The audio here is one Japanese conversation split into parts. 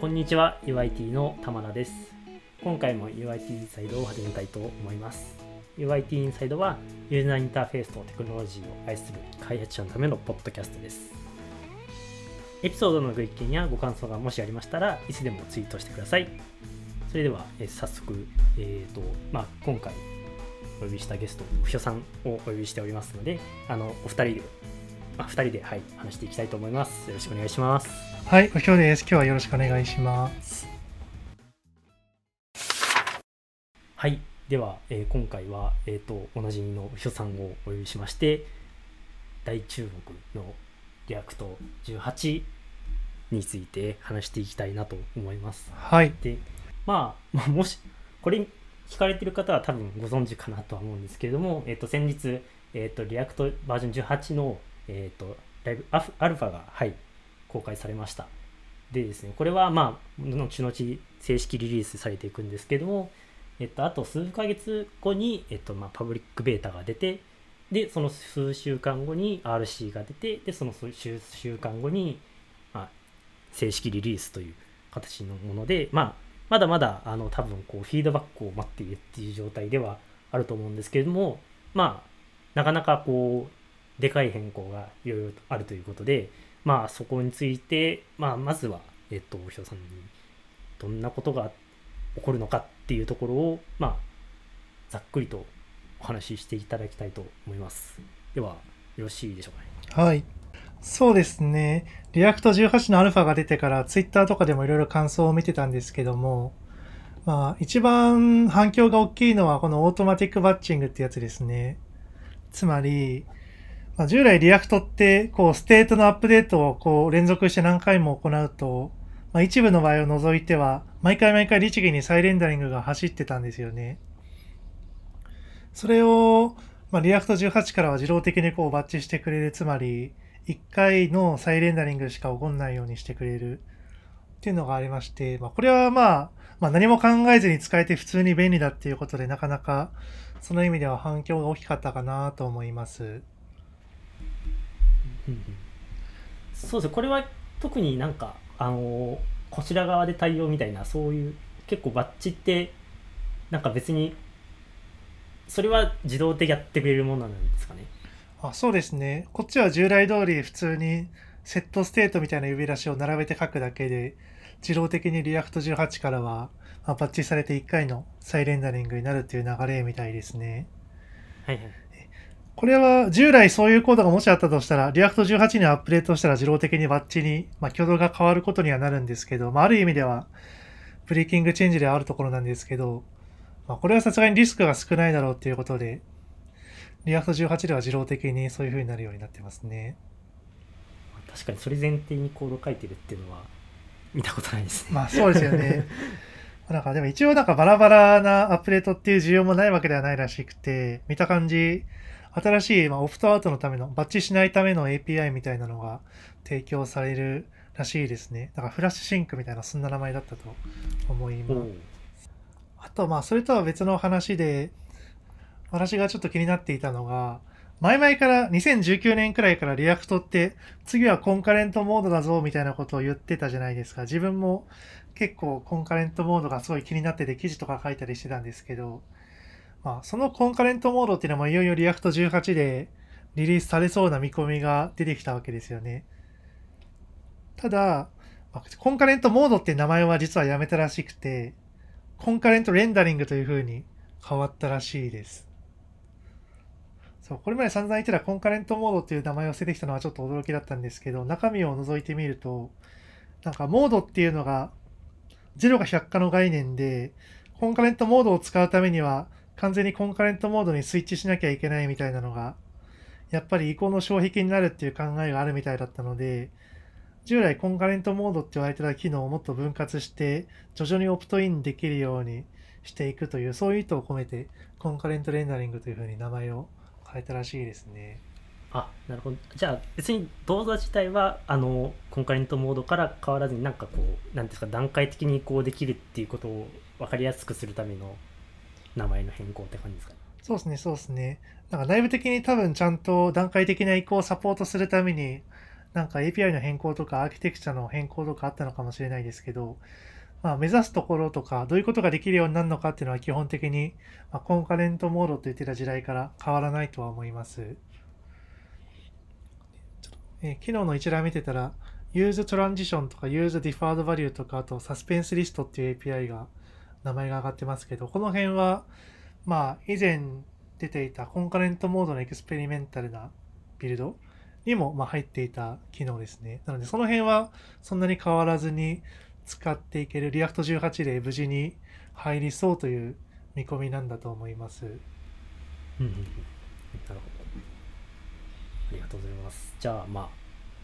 こんにちは UIT の玉名です今回も UIT インサイドを始めたいと思います UIT インサイドはユーザーインターフェースとテクノロジーを愛する開発者のためのポッドキャストですエピソードのご意見やご感想がもしありましたらいつでもツイートしてくださいそれでは、え早速、えーとまあ、今回お呼びしたゲスト、ふひょさんをお呼びしておりますので、あのお二人で、まあ、二人で、はい、話していきたいと思います。よろしくお願いします。はい、 uhyoです。今日はよろしくお願いします。はい、では、えー、今回は、えーと、おなじみの uhyoさんをお呼びしまして、大注目の React 18について話していきたいなと思います。はい。で、まあ、まあ、もし、これ聞かれてる方は多分ご存知かなとは思うんですけれども、えっ、ー、と、先日、えっ、ー、と、リアクトバージョン18の、えっ、ー、と、ライブアアルファが、はい、公開されました。でですね、これはまあ、後々正式リリースされていくんですけども、えっと、あと数ヶ月後に、えっと、まあ、パブリックベータが出て、で、その数週間後に RC が出て、で、その数週間後に、まあ、正式リリースという形のもので、まあ、まだまだあの多分こうフィードバックを待っているっていう状態ではあると思うんですけれどもまあなかなかこうでかい変更がいろいろあるということでまあそこについて、まあ、まずはえっと uhyoさんにどんなことが起こるのかっていうところをまあざっくりとお話ししていただきたいと思いますではよろしいでしょうかねはいそうですね。 React 18のアルファが出てからツイッターとかでもいろいろ感想を見てたんですけども、まあ一番反響が大きいのはこの Automatic Batching ってやつですね。つまり、ま、従来 React ってこう state のアップデートをこう連続して何回も行うと、まあ、一部の場合を除いては毎回毎回律儀に再レンダリングが走ってたんですよね。それを、まあ、 React 18からは自動的にこうバッチしてくれる。つまり、1回の再レンダリングしか起こんないようにしてくれるっていうのがありまして、まあ、これはまあ、まあ、何も考えずに使えて普通に便利だっていうことで、なかなかその意味では反響が大きかったかなと思います。そうですこれは特になんか、あの、こちら側で対応みたいな、そういう、結構バッチって、なんか別に、それは自動でやってくれるものなんですかね。あそうですね。こっちは従来通り普通にセットステートみたいな呼び出しを並べて書くだけで、自動的に React 18からは、まあ、バッチされて1回の再レンダリングになるっていう流れみたいですね。はいはい。これは従来そういうコードがもしあったとしたら、 React 18にアップデートしたら自動的にバッチに、まあ、挙動が変わることにはなるんですけど、まあ、ある意味では、 breaking change ではあるところなんですけど、まあ、これはさすがにリスクが少ないだろうっていうことで、 React 18では自動的にそういう風になるようになってますね。確かにそれ前提にコード書いてるっていうのは見たことないですね。まあそうですよね。なんかでも一応なんかバラバラなアップデートっていう需要もないわけではないらしくて、見た感じ、新しい、まあ、オプトアウトのための、バッチしないための API みたいなのが提供されるらしいですね。だからフラッシュシンクみたいなそんな名前だったと思います。あとまあそれとは別の話で、私がちょっと気になっていたのが、前々から2019年くらいから React って次は Concurrent Mode だぞみたいなことを言ってたじゃないですか。自分も結構 Concurrent Mode がすごい気になってて記事とか書いたりしてたんですけど、まあその Concurrent Mode っていうのもいよいよ React 18でリリースされそうな見込みが出てきたわけですよね。ただ、 Concurrent Mode って名前は実はやめたらしくて、 Concurrent Rendering という風に変わったらしいです。そう、これまで散々言ってたコンカレントモードっていう名前を捨ててきたのはちょっと驚きだったんですけど、中身を覗いてみると、なんかモードっていうのが0が100かの概念で、コンカレントモードを使うためには完全にコンカレントモードにスイッチしなきゃいけないみたいなのが、やっぱり移行の障壁になるっていう考えがあるみたいだったので、従来コンカレントモードって言われてた機能をもっと分割して、徐々にオプトインできるようにしていくという、そういう意図を込めて、コンカレントレンダリングというふうに名前を変えたらしいですね。あなるほどじゃあ別に動画自体はあのコンカレントモードから変わらずになんかこうなんですか段階的に移行できるっていうことを分かりやすくするための名前の変更って感じですか？ねそうですねそうですねなんか内部的に多分ちゃんと段階的な移行をサポートするためになんか API の変更とかアーキテクチャの変更とかあったのかもしれないですけど、まあ、目指すところとか、どういうことができるようになるのかっていうのは基本的に、まあ、コンカレントモードと言ってた時代から変わらないとは思います。えー、昨日の一覧見てたら、Use Transition とか Use Deferred Value とか、あと Suspense List っていう API が名前が上がってますけど、この辺は、まあ、以前出ていたコンカレントモードのエクスペリメンタルなビルドにもま入っていた機能ですね。なので、その辺はそんなに変わらずに使っていける React 18で無事に入りそうという見込みなんだと思います。うんうんうん。なるほど。ありがとうございます。じゃあ、まあ、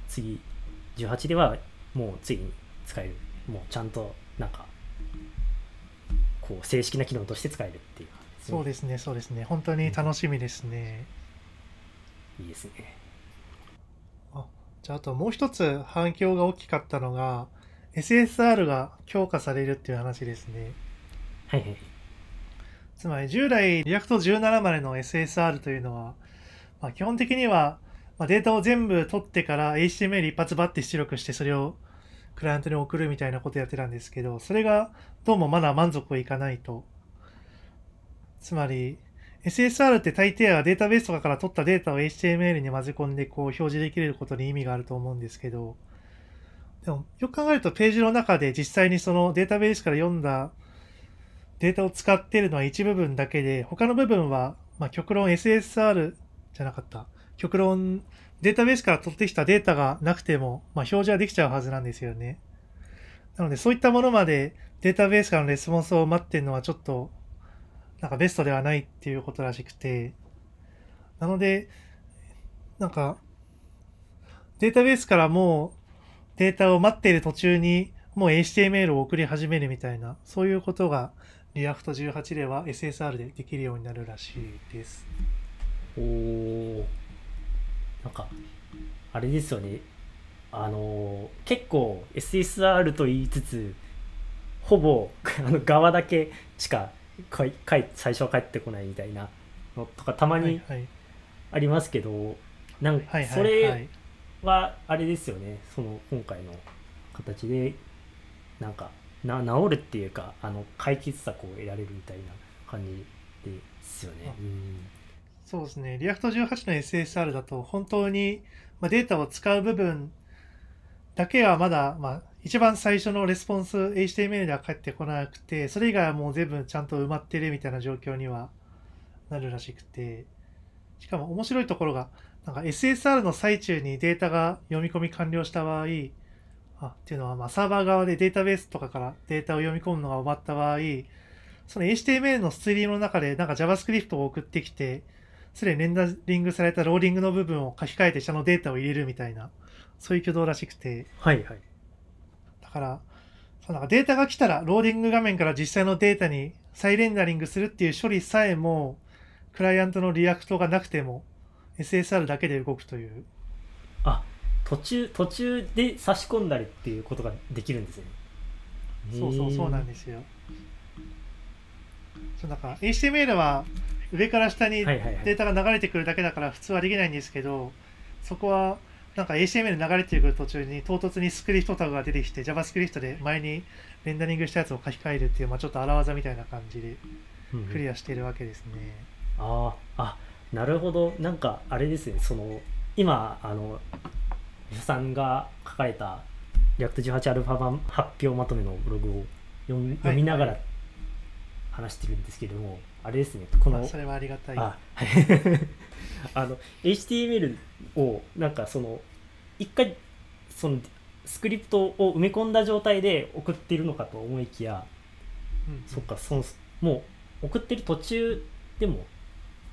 次、18ではもうついに使える。もうちゃんと、なんか、こう、正式な機能として使えるっていう、ね、そうですね、そうですね。本当に楽しみですね。いいですね。あ、じゃあ、あともう一つ反響が大きかったのが、SSR が強化されるっていう話ですね。はいはい。つまり従来 React17 までの SSR というのは、まあ、基本的にはまあ、データを全部取ってから HTML 一発バッて出力してそれをクライアントに送るみたいなことやってたんですけど、それがどうもまだ満足いかないと。つまり、SSR って大抵はデータベースとかから取ったデータを HTML に混ぜ込んでこう表示できることに意味があると思うんですけど、でもよく考えるとページの中で実際にそのデータベースから読んだデータを使ってるのは一部分だけで、他の部分は、まあ、極論 SSR じゃなかった。極論、データベースから取ってきたデータがなくても、まあ、表示はできちゃうはずなんですよね。なので、そういったものまでデータベースからのレスポンスを待ってるのはちょっと、なんかベストではないっていうことらしくて、なので、なんか、データベースからもうデータを待っている途中にもう HTML を送り始めるみたいな、そういうことが React18 では SSR でできるようになるらしいです。おー。なんか、あれですよね。あの結構 SSR と言いつつ、ほぼ あの側だけしかかいかい最初は帰ってこないみたいなのとかたまにありますけど、はいはい、なんかそれはあれですよね、その今回の形でなんかな治るっていうかあの解決策を得られるみたいな感じですよね。うんそうですね。React 18の SSR だと本当に、まあ、データを使う部分だけはまだ、まあ、一番最初のレスポンス HTML では返ってこなくて、それ以外はもう全部ちゃんと埋まってるみたいな状況にはなるらしくて、しかも面白いところが、なんか SSR の最中にデータが読み込み完了した場合、あっていうのは、ま、サーバー側でデータベースとかからデータを読み込むのが終わった場合、その HTML のストリームの中でなんか JavaScript を送ってきて、すでにレンダリングされたローディングの部分を書き換えて下のデータを入れるみたいな、そういう挙動らしくて。はいはい。だから、そのデータが来たら、ローディング画面から実際のデータに再レンダリングするっていう処理さえも、クライアントの React がなくても、SSR だけで動くという。あ、途中、途中で差し込んだりっていうことができるんですね。そうそうそうなんですよ。そうだから HTML は上から下にデータが流れてくるだけだから普通はできないんですけど、そこはなんか HTML 流れてくる途中に唐突にスクリプトタグが出てきて JavaScript で前にレンダリングしたやつを書き換えるっていう、まあ、ちょっと荒技みたいな感じでクリアしているわけですね。うんうん、ああなるほど。なんかあれですね。その今あのさんが書かれた React18α 版発表まとめのブログを読み,、読みながら話してるんですけれども、あれですね。このそれはありがたい。あ あの HTML をなんかその一回そのスクリプトを埋め込んだ状態で送っているのかと思いきや、うん、そっかそのもう送ってる途中でも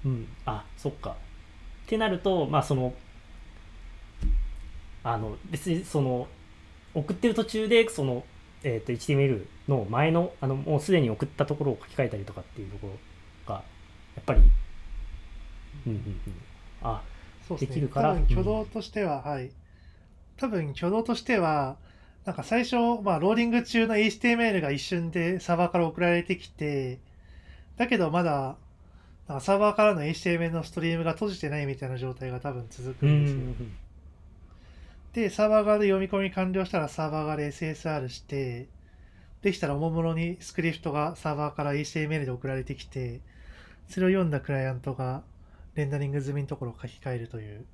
うんあそっか。ってなるとまあそのあの別にその送ってる途中でその、えーと、と HTML の前のあのもうすでに送ったところを書き換えたりとかっていうところかやっぱり。うんうんうん。あそうですね。できるから。多分挙動としては、うん、はい。多分挙動としてはなんか最初、まあ、ローディング中の HTML が一瞬でサーバーから送られてきてだけどまだなんかサーバーからの HTML のストリームが閉じてないみたいな状態が多分続くんですよ。で、サーバー側で読み込み完了したらサーバー側で SSR して、できたらおもむろにスクリプトがサーバーから HTML で送られてきて、それを読んだクライアントがレンダリング済みのところを書き換えるという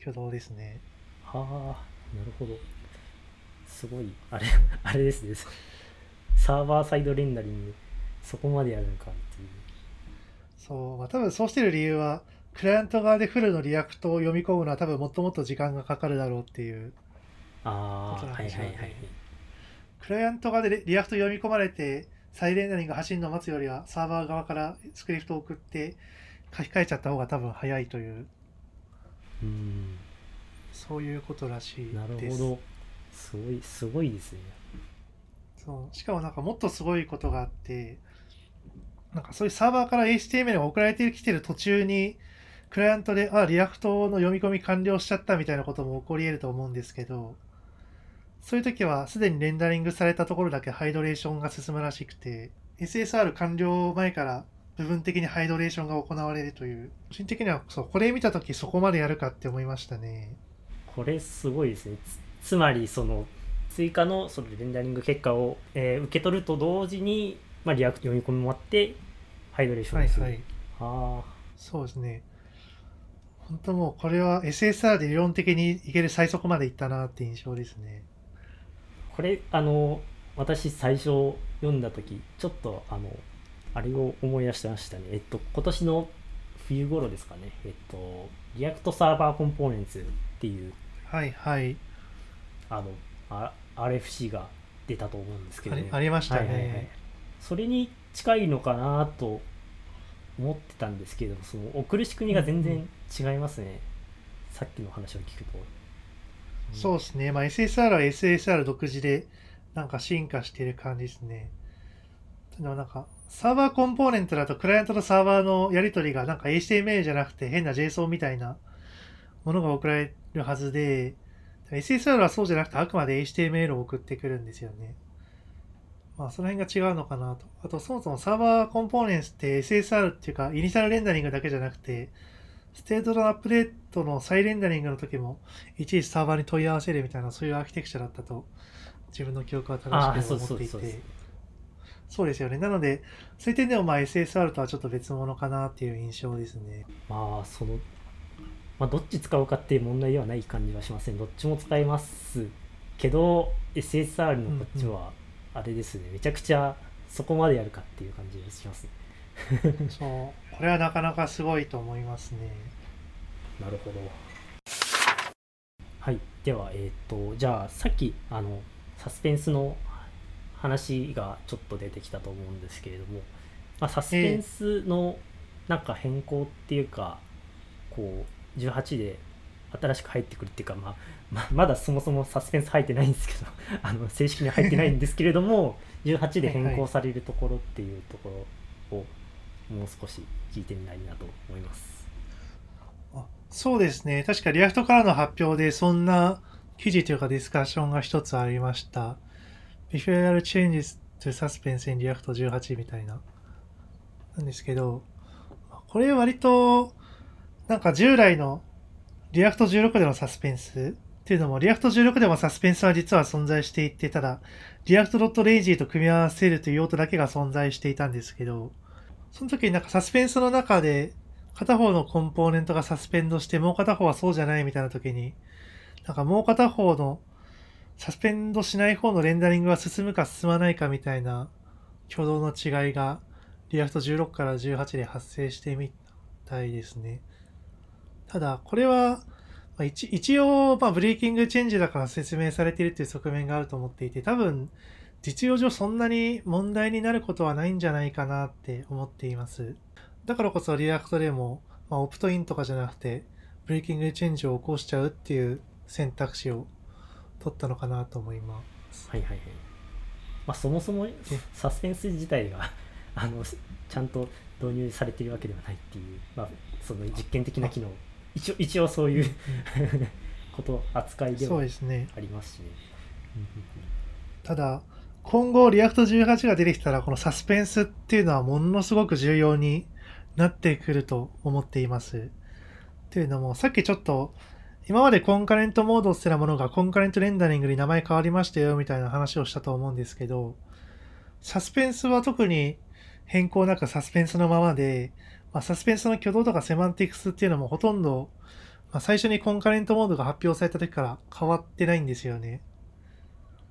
挙動ですね。はあなるほど。すごい。あれ あれですね。Server-side rendering。そこまでやるのかっていう。そう、まあ、多分そうしてる理由は、クライアント側でフルの React を読み込むのは多分もっともっと時間がかかるだろうっていうああことなんはいはいはいでしょうねクライアント側で React 読み込まれて、再レンダリング走るのを待つよりは、サーバー側からスクリプトを送って書き換えちゃった方が多分早いという、うん。そういうことらしいです。なるほど。すごい。すごいですねそう。しかもなんかもっとすごいことがあって、なんかそういうサーバーから HTML が送られてきてる途中に、クライアントで、あ、 React の読み込み完了しちゃったみたいなことも起こり得ると思うんですけど、そういう時はすでにレンダリングされたところだけ hydration が進むらしくて、SSR 完了前から部分的に hydration が行われるという、個人的にはそうこれ見た時そこまでやるかって思いましたね。これすごいですねつつまりその追加のそのレンダリング結果を、えー受け取ると同時に、まあ、 React 読み込みもあって hydration する、はいはい。あそうですね。本当もうこれは SSR で理論的にいける最速までいったなって印象ですね。あこれあの私最初読んだ時ちょっとあのあれを思い出してましたね。えっと今年の冬頃ですかね。えっと React Server Components っていうはいはい。あのあ RFC が出たと思うんですけど、ありありましたね。はいはいはい。それに近いのかなと思ってたんですけどその送る仕組みが全然違いますね、さっきの話を聞くと、そうですね。まあ、SSR は SSR 独自でなんか進化してる感じですね。でもなんか、 Server Component だとクライアントとサーバーのやり取りがなんか HTML じゃなくて変な JSON みたいなものが送られるはずで、SSR はそうじゃなくてあくまで HTML を送ってくるんですよね。まあ、その辺が違うのかなと。あと、そもそも Server Components って SSR っていうか、 initial rendering だけじゃなくて、 state のアップデートの再レンダリングの時も、いちいちサーバーに問い合わせるみたいな、そういうアーキテクチャだったと、自分の記憶は正しく思っていて。そうです、よね。なので、そういう点でもまあ SSR とはちょっと別物かなっていう印象ですね。まあそのまあどっち使うかっていう問題ではない感じはしません。どっちも使えますけど SSR のこっちはあれですね、めちゃくちゃそこまでやるかっていう感じがしますね。そう、これはなかなかすごいと思いますね。なるほど。はい。では、えっ、と、じゃあ、さっき、あの、サスペンスの話がちょっと出てきたと思うんですけれども、まあ、サスペンスのなんか変更っていうか、こう、18で新しく入ってくるっていうか、まあ、ままだそもそもサスペンス入ってないんですけど、あの正式には入ってないんですけれども、18で変更されるところっていうところをもう少し聞いてみたいなと思います。そうですね。確か React からの発表でそんな記事というかディスカッションが一つありました。Behavioral Changes to Suspense in React 18みたいな。なんですけど、これ割となんか従来の React 16でのサスペンスっていうのも、 React 16でもサスペンスは実は存在していて、ただ、 React.lazy と組み合わせるという用途だけが存在していたんですけど、その時になんかサスペンスの中で、片方のコンポーネントがサスペンドして、もう片方はそうじゃないみたいな時に、なんかもう片方のサスペンドしない方のレンダリングが進むか進まないかみたいな挙動の違いが、 React 16から18で発生してるみたいですね。ただ、これは、ま、一応、ま、 breaking change だから説明されているという側面があると思っていて、多分、実用上そんなに問題になることはないんじゃないかなって思っています。だからこそ React でも、まあ、オプトインとかじゃなくて、 breaking change を起こしちゃうっていう選択肢を取ったのかなと思います。はいはいはい。まあそもそもサスペンス自体が あのちゃんと導入されているわけではないっていう、まあ、その実験的な機能、一応一応そういう こと扱いでは。ありますしね。ただ、今後、 React 18が出てきたら、このサスペンスっていうのはものすごく重要になってくると思っています。っていうのも、さっきちょっと今まで Concurrent Mode ってなものが Concurrent Rendering に名前変わりましたよみたいな話をしたと思うんですけど、サスペンスは特に変更なくサスペンスのままで、まあ、サスペンスの挙動とかセマンティクスっていうのもほとんど、まあ、最初に Concurrent Mode が発表された時から変わってないんですよね。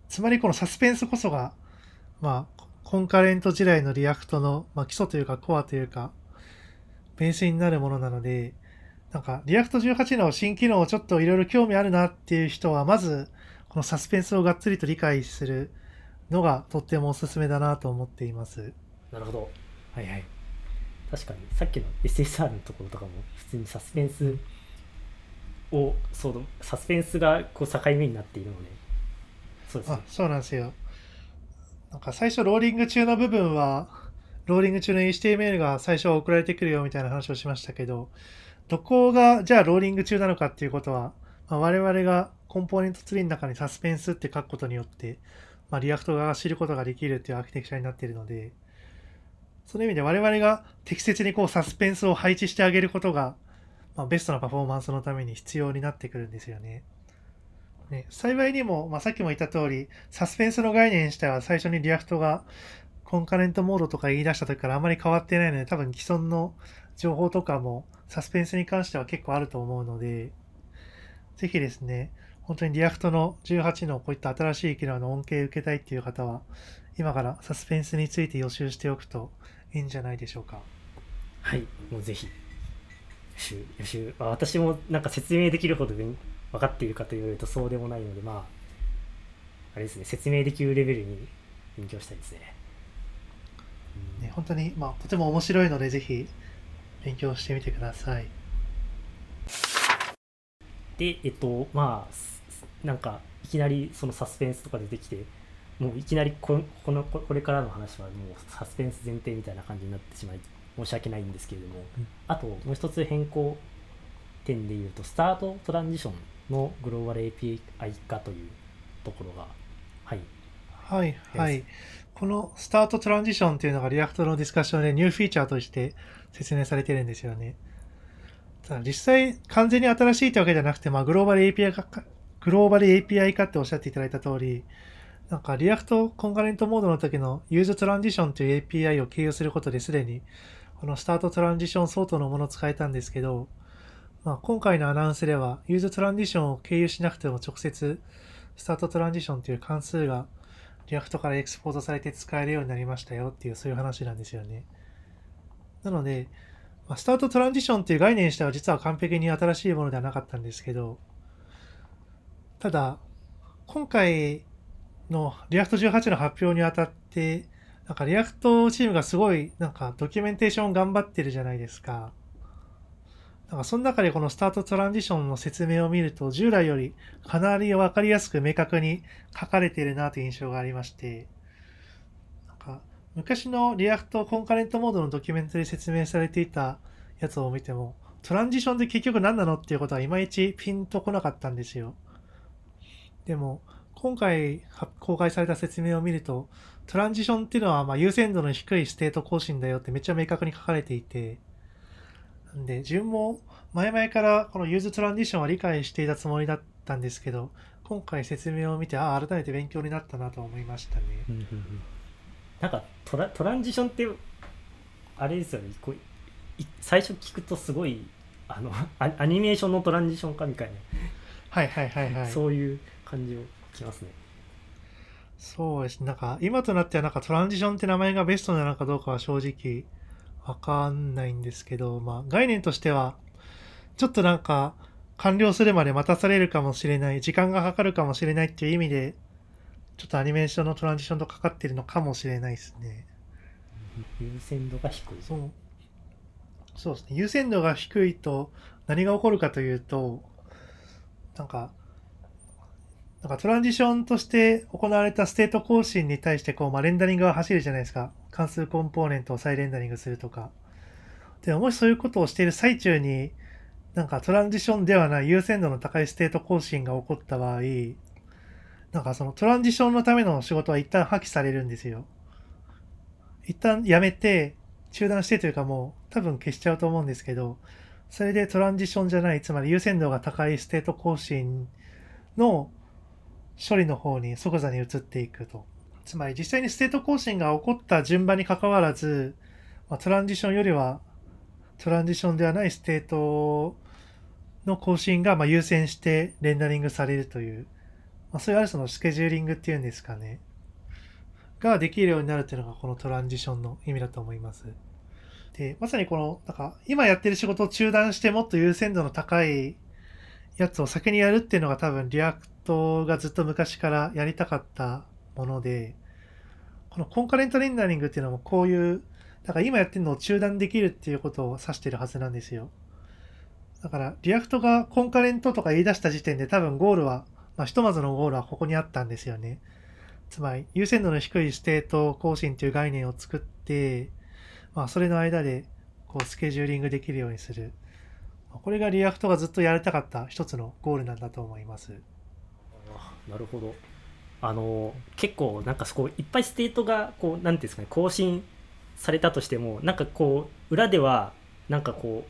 つまりこのサスペンスこそが、まあ、 Concurrent 時代の React の、まあ、基礎というかコアというか、ベースになるものなので、なんか、 React 18の新機能をちょっといろいろ興味あるなっていう人は、まず、このサスペンスをがっつりと理解するのがとってもおすすめだなと思っています。なるほど。はいはい。確かに、さっきの SSR のところとかも、普通にサスペンスを、そう、サスペンスがこう境目になっているので、そうです。あ、そうなんですよ。なんか最初ローディング中の部分は、ローディング中の HTML が最初は送られてくるよみたいな話をしましたけど、どこがじゃあローディング中なのかっていうことは、まあ、我々がコンポーネントツリーの中にサスペンスって書くことによって、まあ、 React 側が知ることができるっていうアーキテクチャになっているので、その意味で我々が適切にこうサスペンスを配置してあげることが、まあ、ベストなパフォーマンスのために必要になってくるんですよね。ね、幸いにも、まあ、さっきも言った通り、サスペンスの概念自体は最初に React が Concurrent Mode とか言い出した時からあまり変わってないので、多分既存の情報とかもサスペンスに関しては結構あると思うので、ぜひですね、本当に React の18のこういった新しい機能の恩恵を受けたいっていう方は、今からサスペンスについて予習しておくといいんじゃないでしょうか。はい、もうぜひ。予習、予習。私もなんか説明できるほど分かっているかと言われるとそうでもないので、まあ、あれですね、説明できるレベルに勉強したいですね。ね本当に、まあ、とても面白いので、ぜひ勉強してみてください。で、えっと、まあ、なんか、いきなりそのサスペンスとか出てきて、もういきなりここのこれからの話はもうサスペンス前提みたいな感じになってしまい申し訳ないんですけれども、うん、あともう一つ変更点で言うと startTransition のグローバル API 化というところがはい。はいはい。この startTransition っていうのが React のディスカッションでニューフィーチャーとして説明されてるんですよね。ただ実際完全に新しいってわけじゃなくて、まあ、グローバル API 化、グローバル API 化っておっしゃっていただいた通り、なんか React Concurrent Mode の時の useTransition という API を経由することですでに、この startTransition 相当のものを使えたんですけど、まあ、今回のアナウンスでは、 useTransition を経由しなくても直接、 startTransition という関数が React からエクスポートされて使えるようになりましたよっていうそういう話なんですよね。なので、まあ、 startTransition っていう概念自体は実は完璧に新しいものではなかったんですけど、ただ、今回の React 18の発表にあたって、なんか React チームがすごいなんかドキュメンテーション頑張ってるじゃないですか。なんかその中でこの startTransition の説明を見ると、従来よりかなり分かりやすく明確に書かれているなという印象がありまして、なんか昔の React Concurrent Mode のドキュメントで説明されていたやつを見ても、 transition って結局何なのっていうことはいまいちピンとこなかったんですよ。でも、今回公開された説明を見ると、 transition っていうのはま優先度の低いステート更新だよってめっちゃ明確に書かれていて、で、自分も前々からこの useTransition は理解していたつもりだったんですけど、今回説明を見て、ああ、改めて勉強になったなと思いましたね。なんかトラトランジションって、あれですよね、こう最初聞くとすごいあのアニメーションのトランジションかみたいな、はいはいはいはい。そういう感じをきますね。そうですね。なんか今となってはなんかトランジションって名前がベストなのかどうかは正直わかんないんですけど、まあ、概念としては、ちょっとなんか、完了するまで待たされるかもしれない、時間がかかるかもしれないっていう意味で、ちょっとアニメーションの transition とかかってるのかもしれないですね。優先度が低い。そう。そうですね。優先度が低いと何が起こるかというと、なんか、なんか transition として行われたステート更新に対してこう、まあ、レンダリングが走るじゃないですか。関数コンポーネントを再レンダリングするとか。でももしそういうことをしている最中に、なんか transition ではない優先度の高いステート更新が起こった場合、なんかその transition のための仕事は一旦破棄されるんですよ。一旦やめて、中断してというかもう多分消しちゃうと思うんですけど、それで transition じゃない、つまり優先度が高いステート更新の処理の方に即座に移っていくと。つまり実際にステート更新が起こった順番に関わらず、まあ、トランジションよりはトランジションではないステートの更新がま優先してレンダリングされるという、まあ、そういうある種のスケジューリングっていうんですかね。ができるようになるっていうのがこのトランジションの意味だと思います。で、まさにこの、なんか、今やってる仕事を中断してもっと優先度の高いやつを先にやるっていうのが多分 React がずっと昔からやりたかったもので、この Concurrent Rendering っていうのもこういう、だから今やってるのを中断できるっていうことを指してるはずなんですよ。だから、 React が Concurrent とか言い出した時点で多分ゴールは、まあ、ひとまずのゴールはここにあったんですよね。つまり、優先度の低いステート更新という概念を作って、まあ、それの間で、こう、スケジューリングできるようにする。これが React がずっとやりたかった一つのゴールなんだと思います。なるほど。あの、結構、なんかそこ、いっぱいステートが、こう、なんていうんですかね、更新されたとしても、なんかこう、裏では、なんかこ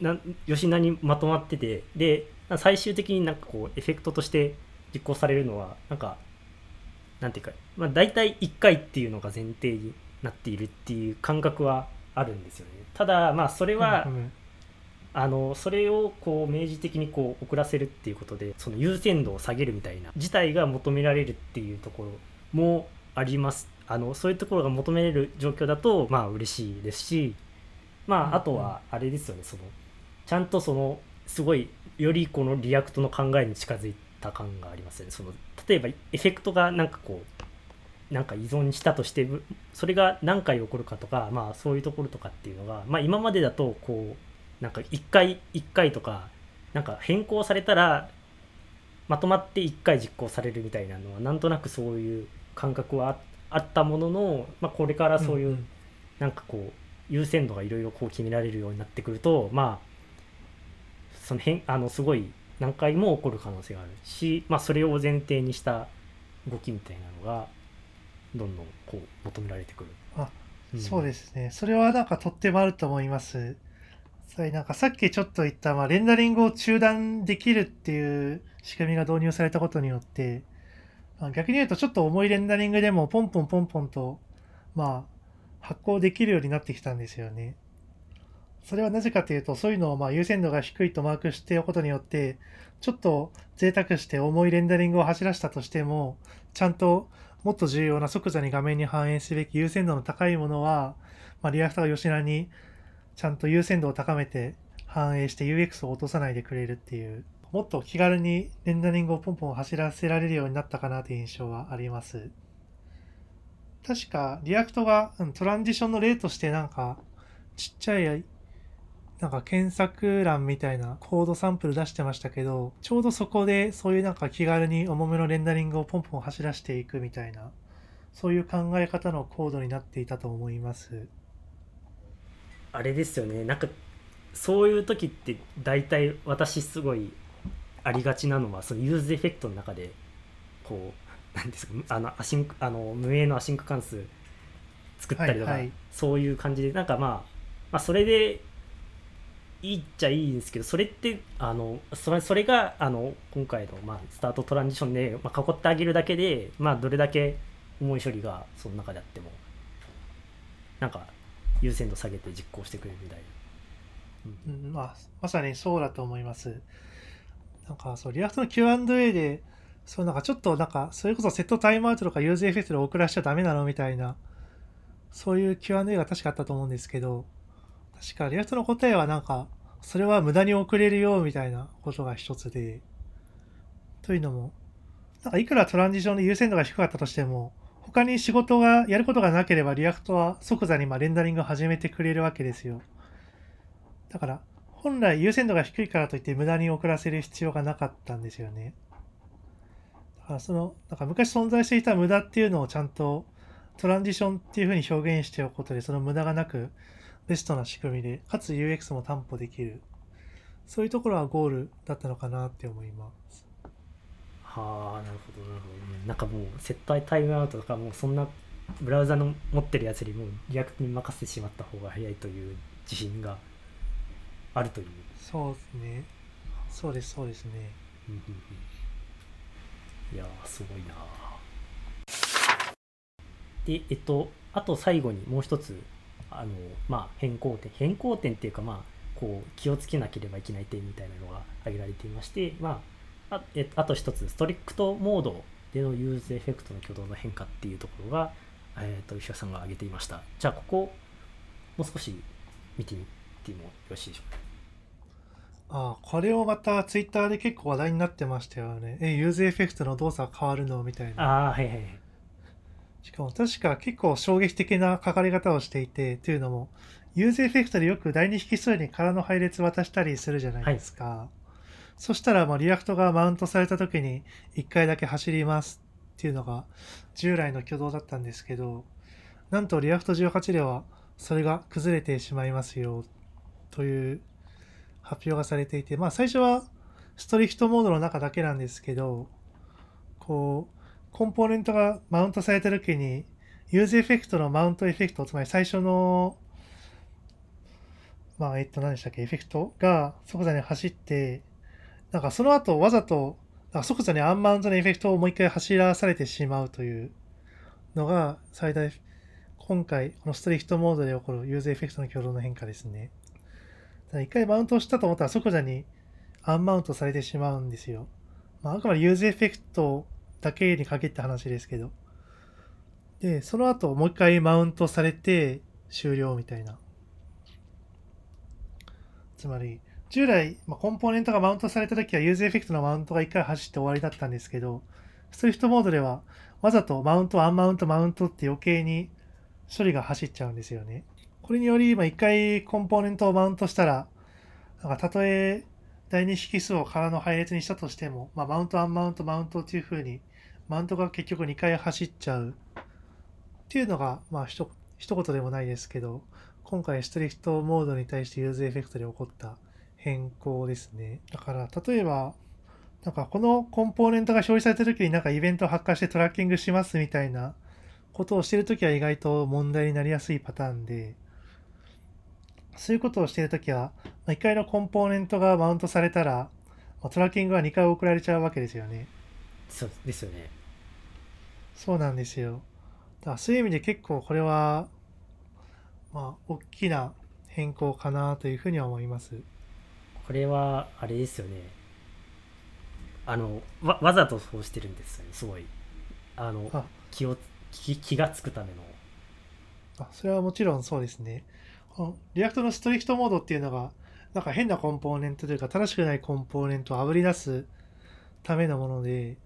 う、なよしなにまとまってて、で、最終的になんかこう、エフェクトとして実行されるのは、なんか、なんていうか、まあ、大体1回っていうのが前提になっているっていう感覚はあるんですよね。ただまあそれは、あのそれをこう明示的にこう遅らせるっていうことでその優先度を下げるみたいな事態が求められるっていうところもあります。あのそういうところが求められる状況だとまあ嬉しいですしまああとはあれですよねそのちゃんとそのすごいよりこの React の考えに近づいた感がありますよね。その例えばエフェクトがなんかこうなんか依存したとしてそれが何回起こるかとかまあそういうところとかっていうのがまあ今までだとこうなんか1回1回とかなんか変更されたらまとまって1回実行されるみたいなのはなんとなくそういう感覚はあったものの、まあ、これからそういうなんかこう優先度がいろいろこう決められるようになってくるとまあその変あのすごい何回も起こる可能性があるし、まあ、それを前提にした動きみたいなのがどんどんこう求められてくる。あ、うん、そうですね。それはなんかとってもあると思います。それなんかさっきちょっと言った、まあ、レンダリングを中断できるっていう仕組みが導入されたことによって、まあ、逆に言うとちょっと重いレンダリングでもポンポンポンポンと、まあ、発行できるようになってきたんですよね。それはなぜかというと、そういうのをまあ優先度が低いとマークしておくことによって、ちょっと贅沢して重いレンダリングを走らせたとしても、ちゃんともっと重要な即座に画面に反映すべき優先度の高いものは、まあ、 React がよしなにちゃんと優先度を高めて反映して UX を落とさないでくれるっていう、もっと気軽にレンダリングをポンポン走らせられるようになったかなという印象はあります。確か、 React がトランジションの例としてなんか、ちっちゃいなんか検索欄みたいなコードサンプル出してましたけど、ちょうどそこでそういうなんか気軽に重めのレンダリングをポンポン走らせていくみたいな、そういう考え方のコードになっていたと思います。あれですよね、なんかそういう時って大体私すごいありがちなのは、その useEffect の中で、こう、なんですか、あの async あの無名の async 関数作ったりとか、はいはい、そういう感じで、なんかまあ、まあ、それでいいっちゃいいんですけどそれってあのそれそれがあの今回の、まあ、 startTransition で、まあ、囲ってあげるだけで、まあ、どれだけ重い処理がその中であってもなんか優先度下げて実行してくれるみたいな、うん、まあ、まさにそうだと思います。なんかそうリアクトの Q&A でそうなんかちょっとなんかそれこそ setTimeout とか useEffect で遅らしちゃダメなのみたいなそういう Q&A が確かあったと思うんですけど確か React の答えはなんか、それは無駄に遅れるよみたいなことが一つで、というのも、なんかいくらトランジションで優先度が低かったとしても、他に仕事がやることがなければ React は即座にまレンダリングを始めてくれるわけですよ。だから、本来優先度が低いからといって無駄に遅らせる必要がなかったんですよね。だからその、なんか昔存在していた無駄っていうのをちゃんとトランジションっていうふうに表現しておくことで、その無駄がなくベストな仕組みで、かつ UX も担保できる。そういうところはゴールだったのかなって思います。はあ、なるほど、なるほど、ね。なんかもう、 setTimeout とか、もうそんな、ブラウザの持ってるやつよりも React に任せてしまった方が早いという自信があるという。そうですね。そうです、そうですね。いやすごいなでえっとあと最後にもう一つあのまあ変更点変更点っていうかまあこう気をつけなければいけない点みたいなのが挙げられていましてまああえあと一つ Strict Mode での useEffect の挙動の変化っていうところが、えー、と石田さんが挙げていましたじゃあここもう少し見てみてもよろしいでしょうかああ、これをまたツイッターで結構話題になってましたよね。え、 useEffect の動作変わるのみたいな。ああはいはいはいしかも確か結構衝撃的な書かれ方をしていて、というのも、 useEffect でよく第二引数に空の配列渡したりするじゃないですか。そしたら、まあ、 React がマウントされた時に1回だけ走りますっていうのが従来の挙動だったんですけど、なんと React 18ではそれが崩れてしまいますよという発表がされていて、まあ最初は Strict Mode の中だけなんですけど、こう、コンポーネントがマウントされた時に、 useEffect のマウントエフェクト、つまり最初の、まあ、えっと、何でしたっけ、エフェクトが即座に走って、なんかその後わざと、即座にアンマウントのエフェクトをもう一回走らされてしまうというのが最大、今回、この Strict Mode で起こる useEffect の挙動の変化ですね。一回マウントしたと思ったら即座にアンマウントされてしまうんですよ。まあ、あくまで useEffect だけに限った話ですけど。で、その後もう一回マウントされて終了みたいな。つまり、従来、まあ、コンポーネントがマウントされた時は useEffect のマウントが一回走って終わりだったんですけど、 Strict Mode ではわざとマウント、アンマウント、マウントって余計に処理が走っちゃうんですよね。これにより、まあ、一回コンポーネントをマウントしたら、なんかたとえ第二引数を空の配列にしたとしても、まあ、マウント、アンマウント、マウントっていう風に、マウントが結局2回走っちゃうっていうのが、まあ、ひと一言でもないですけど、今回 Strict Mode に対して useEffect で起こった変更ですね。だから、例えば、なんかこのコンポーネントが表示された時になんかイベントを発火してトラッキングしますみたいなことをしてるときは意外と問題になりやすいパターンで、そういうことをしているときは、まあ、1回のコンポーネントがマウントされたら、まあトラッキングは2回送られちゃうわけですよね。そうですよねそうなんですよ。だからそういう意味で結構これは、まあ、大きな変更かなというふうには思います。これはあれですよねあのわわざとそうしてるんですよねすごいあのあ気を気気がつくためのあそれはもちろんそうですね。 React の Strict Mode っていうのが、なんか変なコンポーネントというか、正しくないコンポーネントをあぶり出すためのもので、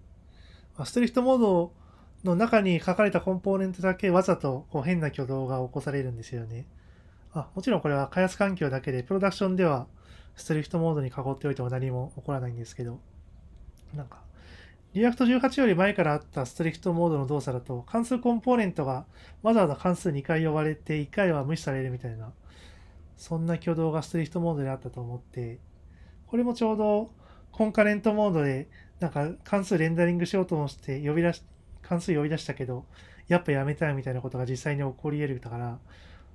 まあ Strict Mode の中に書かれたコンポーネントだけわざとこう変な挙動が起こされるんですよね。あもちろんこれは開発環境だけで、プロダクションでは Strict Mode に囲っておいても何も起こらないんですけど、なんか、 React 18より前からあった Strict Mode の動作だと、関数コンポーネントがわざわざ関数2回呼ばれて1回は無視されるみたいな、そんな挙動が Strict Mode であったと思って、これもちょうど Concurrent Mode で、なんか関数レンダリングしようとして呼び出し、関数呼び出したけど、やっぱやめたいみたいなことが実際に起こり得るから、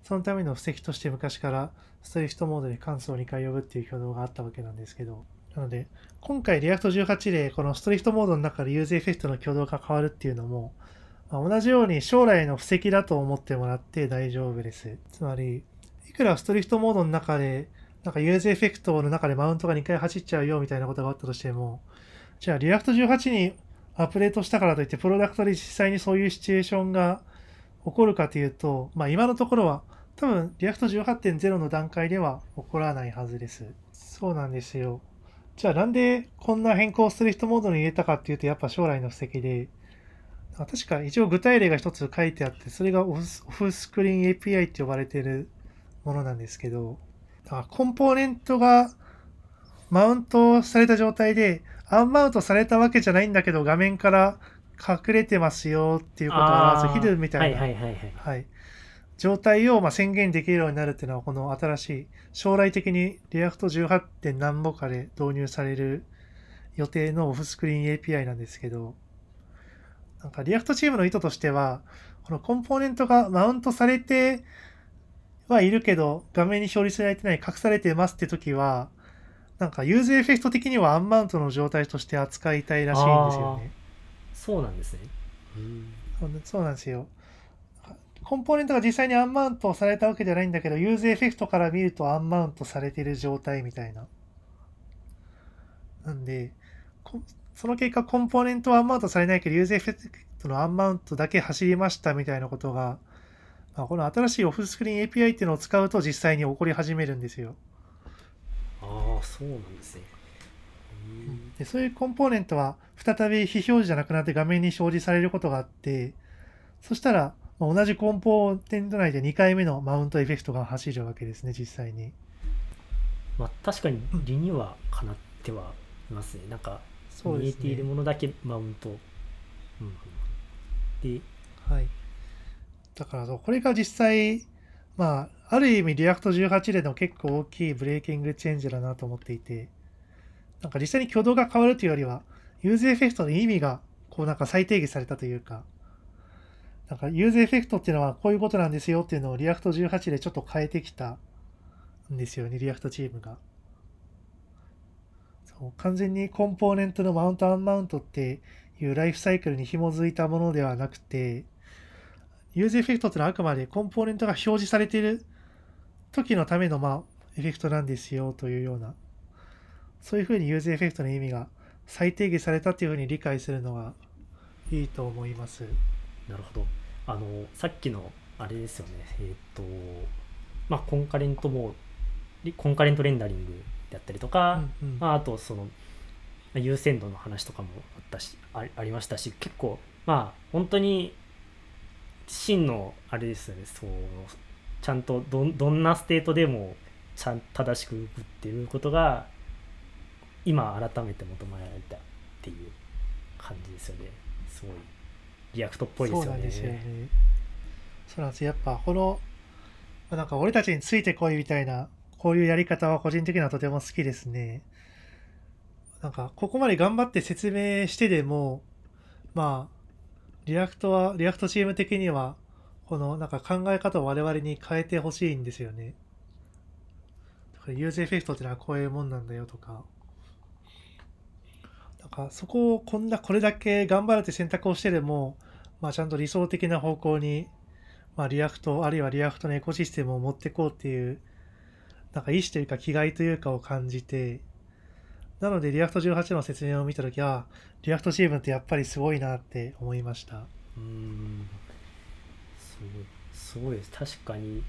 そのための布石として昔から Strict Mode で関数を2回呼ぶっていう挙動があったわけなんですけど、なので、今回 React18 でこの Strict Mode の中で useEffect の挙動が変わるっていうのも、まあ同じように将来の布石だと思ってもらって大丈夫です。つまり、いくら Strict Mode の中で、なんか useEffect の中でマウントが2回走っちゃうよみたいなことがあったとしても、じゃあ React18 にアップデートしたからといって、プロダクトで実際にそういうシチュエーションが起こるかというと、まあ今のところは多分 React18.0 の段階では起こらないはずです。そうなんですよ。じゃあなんでこんな変更を Strict Mode に入れたかっていうと、やっぱ将来の布石で、あ確か一応具体例が一つ書いてあって、それがオフオフスクリーン API って呼ばれているものなんですけど、コンポーネントがマウントされた状態で、アンマウントされたわけじゃないんだけど、画面から隠れてますよっていうことを表すヒルみたいな、はいはいはいはい。はい、状態をまあ宣言できるようになるっていうのは、この新しい、将来的に React 18. 点何ぼかで導入される予定のオフスクリーン API なんですけど、なんか React チームの意図としては、このコンポーネントがマウントされて、はいるけど、画面に表示されてない、隠されてますって時は、なんか useEffect 的にはアンマウントの状態として扱いたいらしいんですよね。そうなんですね。そうなんですよ。コンポーネントが実際にアンマウントされたわけじゃないんだけど、 useEffect から見るとアンマウントされてる状態みたいな。なんで、こその結果コンポーネントはアンマウントされないけど、 useEffect のアンマウントだけ走りましたみたいなことが、まあ、この新しいオフスクリーン API っていうのを使うと実際に起こり始めるんですよ。ああ、そうなんですね。でそういうコンポーネントは再び非表示じゃなくなって画面に表示されることがあってそしたらまあ同じコンポーネント内で2回目のマウントエフェクトが走るわけですね実際にまあ、確かに理にはかなってはいますね。なんか、そうです見えているねものだけマウント。うんうん、で、はいだからそうこれが実際まあある意味 React 18での結構大きい breaking change だなと思っていてなんか実際に挙動が変わるというよりは useEffect の意味がこうなんか再定義されたというかなんか useEffect っていうのはこういうことなんですよっていうのを React 18でちょっと変えてきたんですよね、 React チームが。そう完全にコンポーネントのマウントアンマウントっていうライフサイクルに紐づいたものではなくて、 useEffect ってのはあくまでコンポーネントが表示されている時のための、まあ、エフェクトなんですよというような、そういうふうに useEffect の意味が再定義されたというふうに理解するのがいいと思います。なるほど。あの、さっきの、あれですよね。えーっ、と、まあ、コンカレントも、リ Concurrent Rendering であったりとか、うんうんまあ、あと、その、まあ優先度の話とかもあったし、あありましたし、結構、まあ、本当に、真の、あれですよね、そう、ちゃんとどん、どんなステートでも、ちゃん正しく動くっていうことが、今改めて求められたっていう感じですよね。すごい、 React っぽいですよね。そうなんですよね。そうなんです。やっぱこの、なんか俺たちについてこいみたいな、こういうやり方は個人的にはとても好きですね。なんかここまで頑張って説明してでも、まあ、 React は、 React チーム的には、このなんか考え方を我々に変えてほしいんですよね。だから useEffect ってのはこういうもんなんだよとか。なんかそこをこんなこれだけ頑張るって選択をしてでも、まあ、ちゃんと理想的な方向に、まあ、 React あるいは React のエコシステムを持っていこうっていうなんか意思というか気概というかを感じてなので React 18の説明を見たときは React チームってやっぱりすごいなって思いました。うん。すごいすごいです。確かに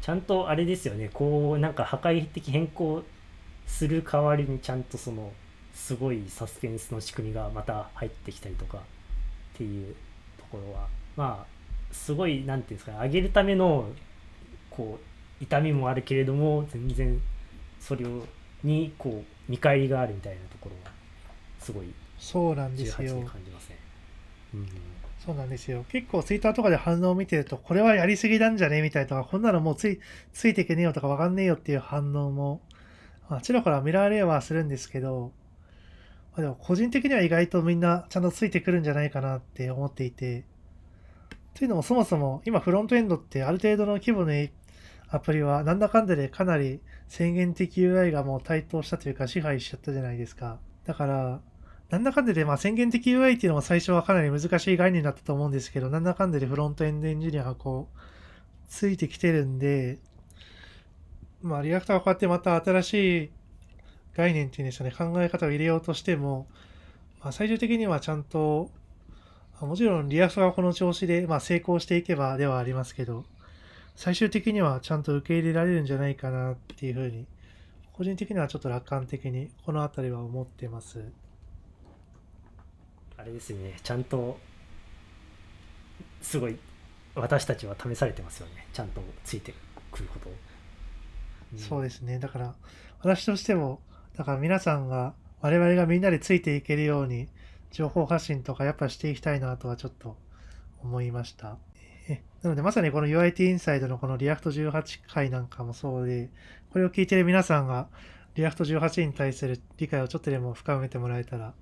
ちゃんとあれですよね。こうなんか破壊的変更する代わりにちゃんとそのすごいサスペンスの仕組みがまた入ってきたりとかっていうころはまあすごいなんていうんですかね上げるためのこう痛みもあるけれども全然それをにこう見返りがあるみたいなところはすごいそうなんです18でよ。感じますね。うん。そうなんですよ。結構ツイッターとかで反応を見てるとこれはやりすぎなんじゃね？みたいとかこんなのもうついついてけねえよとかわかんねえよっていう反応もまあちらほら見られはするんですけどまあでも個人的には意外とみんなちゃんとついてくるんじゃないかなって思っていて。というのもそもそも今フロントエンドってある程度の規模のアプリはなんだかんだでかなり宣言的 UI がもう台頭したというか支配しちゃったじゃないですか。だからなんだかんだでまあ宣言的 UI っていうのも最初はかなり難しい概念だったと思うんですけどなんだかんだでフロントエンドエンジニアがこうついてきてるんでまあ React がこうやってまた新しい概念っていうんですかね考え方を入れようとしても、まあ、最終的にはちゃんとあもちろん React がこの調子で、まあ、成功していけばではありますけど最終的にはちゃんと受け入れられるんじゃないかなっていうふうに個人的にはちょっと楽観的にこの辺りは思ってます。あれですねちゃんとすごい私たちは試されてますよねちゃんとついてくることそうですね。だから、私としても、だから皆さんが、我々がみんなでついていけるように、情報発信とかやっぱしていきたいなとはちょっと思いました。なので、まさにこの UIT インサイドのこのリアクト18回なんかもそうで、これを聞いてる皆さんが、 React 18に対する理解をちょっとでも深めてもらえたら、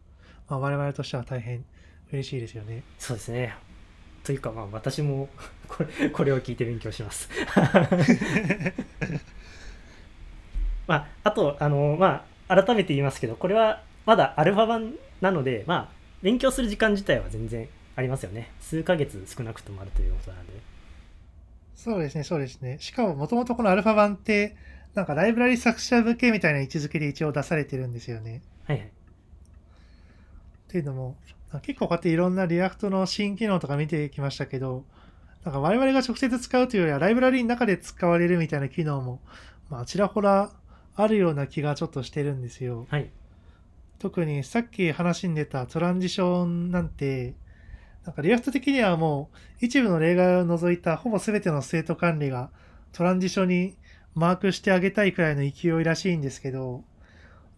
まあ、我々としては大変嬉しいですよね。そうですねというかまあ私も これこれを聞いて勉強します まああとあのまあ改めて言いますけどこれはまだアルファ版なのでまあ勉強する時間自体は全然ありますよね数ヶ月少なくともあるということなのでそうですね、そうですね。しかも、もともとこのアルファ版って、なんかライブラリ作者向けみたいな位置づけで一応出されてるんですよね。はいはいっていうのも、結構こうやっていろんな React の新機能とか見てきましたけど、なんか我々が直接使うというよりは、ライブラリの中で使われるみたいな機能も、まあ、ちらほらあるような気がちょっとしてるんですよ。はい特にさっき話に出たトランジションなんて、なんか React 的にはもう一部の例外を除いたほぼ全てのステート管理がトランジションにマークしてあげたいくらいの勢いらしいんですけど、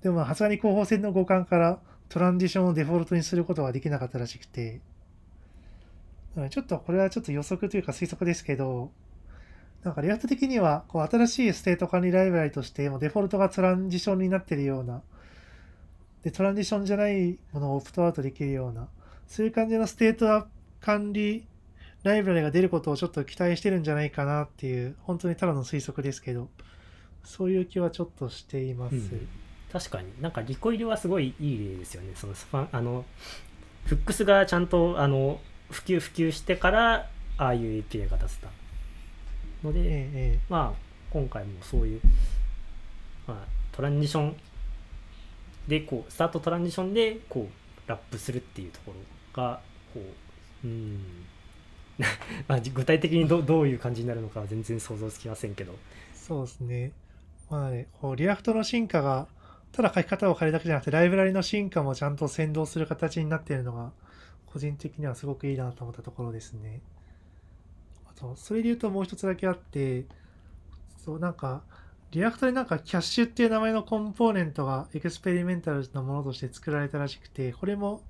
でもさすがに後方互換性の観点からトランジションをデフォルトにすることはできなかったらしくて、うんちょっとこれはちょっと予測というか推測ですけど、なんか React 的にはこう新しいステート管理ライブラリとしてもうデフォルトがトランジションになってるようなで、トランジションじゃないものをオプトアウトできるような、そういう感じのステート管理ライブラリが出ることをちょっと期待してるんじゃないかなっていう、本当にただの推測ですけど、そういう気はちょっとしています。うん。確かに。なんかリコイルはすごいいい例ですよね。そのあのフックスがちゃんとあの普及普及してからああいう API が出せた。ので、えええまあ今回もそういう、まあ、トランジションでこうスタートトランジションでこうラップするっていうところがこううん まあ具体的にどどういう感じになるのかは全然想像つきませんけどえそうですね。まあね、こう React の進化が、ただ書き方を変えるだけじゃなくて、ライブラリの進化もちゃんと先導する形になっているのが、個人的にはすごくいいなと思ったところですね。あと、それで言うともう一つだけあって、そう、なんか、 React でなんか Cache っていう名前のコンポーネントが experimental なものとして作られたらしくて、これも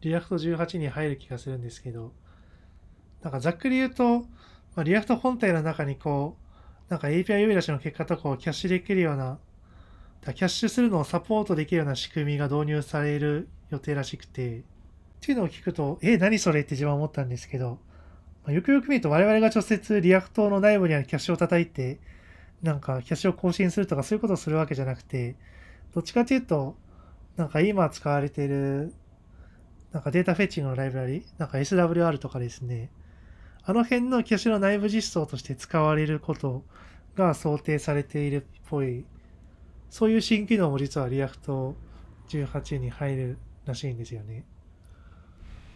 React 18に入る気がするんですけど、なんかざっくり言うと、まあ、 React 本体の中にこう、なんか API 呼び出しの結果とかをキャッシュできるような、だキャッシュするのをサポートできるような仕組みが導入される予定らしくて、っていうのを聞くと、え、何それって自分は思ったんですけど、まよくよく見ると我々が直接 React の内部にあるキャッシュを叩いて、なんかキャッシュを更新するとかそういうことをするわけじゃなくて、どっちかというと、なんか今使われている、なんか data fetching のライブラリ、なんか SWR とかですね、あの辺のキャッシュの内部実装として使われることが想定されているっぽい、そういう新機能も実は React 18に入るらしいんですよね。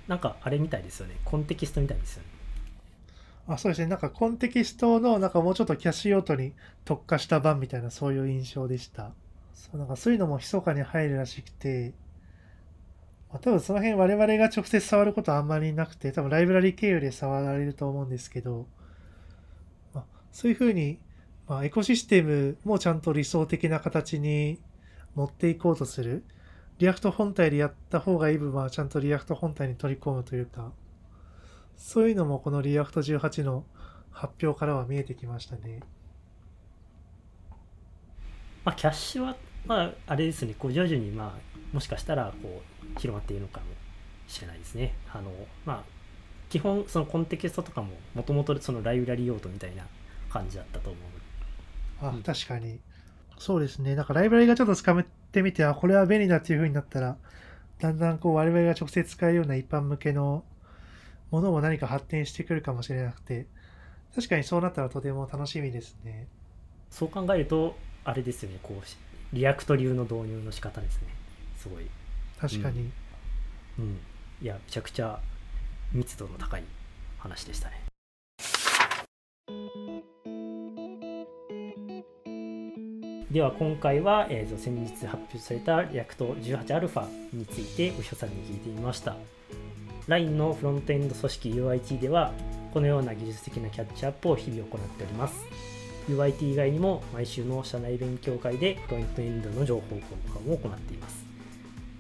なんかあれみたいですよねコンテキストみたいですよねあ、そうですね。なんかコンテキストのなんかもうちょっとキャッシュ用途に特化した版みたいなそういう印象でした。そうなんかそういうのも密かに入るらしくて、まあ、多分その辺我々が直接触ることはあんまりなくて、多分ライブラリ経由で触られると思うんですけど、まあ、そういうふうに、まあ、エコシステムもちゃんと理想的な形に持っていこうとする。 React 本体でやった方がいい部分はちゃんと React 本体に取り込むというか、そういうのもこの React 18の発表からは見えてきましたね。まあキャッシュはまああれですねこう徐々にまあもしかしたらこう広まっているのかもしれないですねあのまあ基本そのコンテキストとかももともとそのライブラリ用途みたいな感じだったと思うあ、うん確かに。そうですね。なんかライブラリがちょっとつかめてみて、あ、これは便利だっていう風になったら、だんだんこう我々が直接使えるような一般向けのものも何か発展してくるかもしれなくて、確かにそうなったらとても楽しみですね。そう考えるとあれですよね。こう React 流の導入の仕方ですね。すごい。確かに。うん。いやめちゃくちゃ密度の高い話でしたね。では今回は、えーと先日発表された React 18α についてうひょさんに聞いてみました LINE のフロントエンド組織 UIT ではこのような技術的なキャッチアップを日々行っております。UIT 以外にも毎週の社内勉強会でフロントエンドの情報交換を行っています。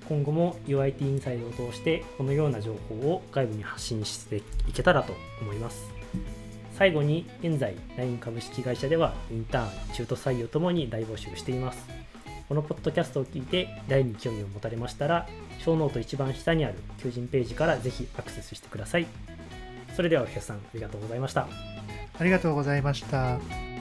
今後も UIT インサイドを通してこのような情報を外部に発信していけたらと思います。最後に現在 LINE 株式会社ではインターン中途採用ともに大募集しています。このポッドキャストを聞いて誰に興味を持たれましたら小ノート一番下にある求人ページからぜひアクセスしてくださいそれではお客さんありがとうございましたありがとうございました。